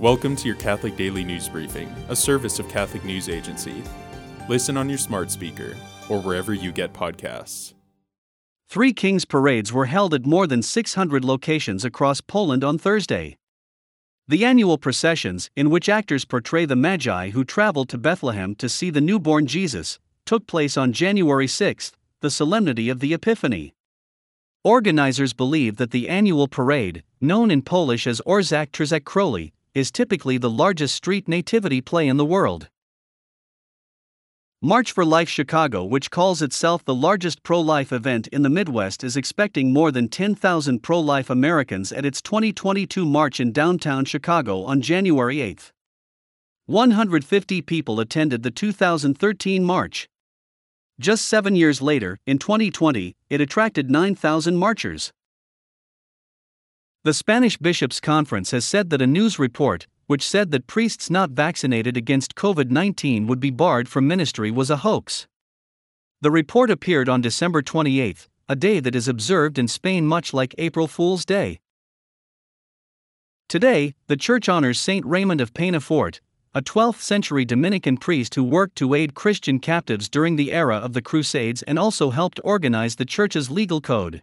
Welcome to your Catholic Daily News Briefing, a service of Catholic News Agency. Listen on your smart speaker or wherever you get podcasts. Three Kings parades were held at more than 600 locations across Poland on Thursday. The annual processions, in which actors portray the Magi who traveled to Bethlehem to see the newborn Jesus, took place on January 6, the solemnity of the Epiphany. Organizers believe that the annual parade, known in Polish as Orszak Trzech Króli, is typically the largest street nativity play in the world. March for Life Chicago, which calls itself the largest pro life event in the Midwest, is expecting more than 10,000 pro life Americans at its 2022 march in downtown Chicago on January 8. 150 people attended the 2013 march. Just seven years later, in 2020, it attracted 9,000 marchers. The Spanish Bishops' Conference has said that a news report, which said that priests not vaccinated against COVID 19 would be barred from ministry, was a hoax. The report appeared on December 28, a day that is observed in Spain much like April Fool's Day. Today, the church honors Saint Raymond of Peñafort, a 12th century Dominican priest who worked to aid Christian captives during the era of the Crusades and also helped organize the church's legal code.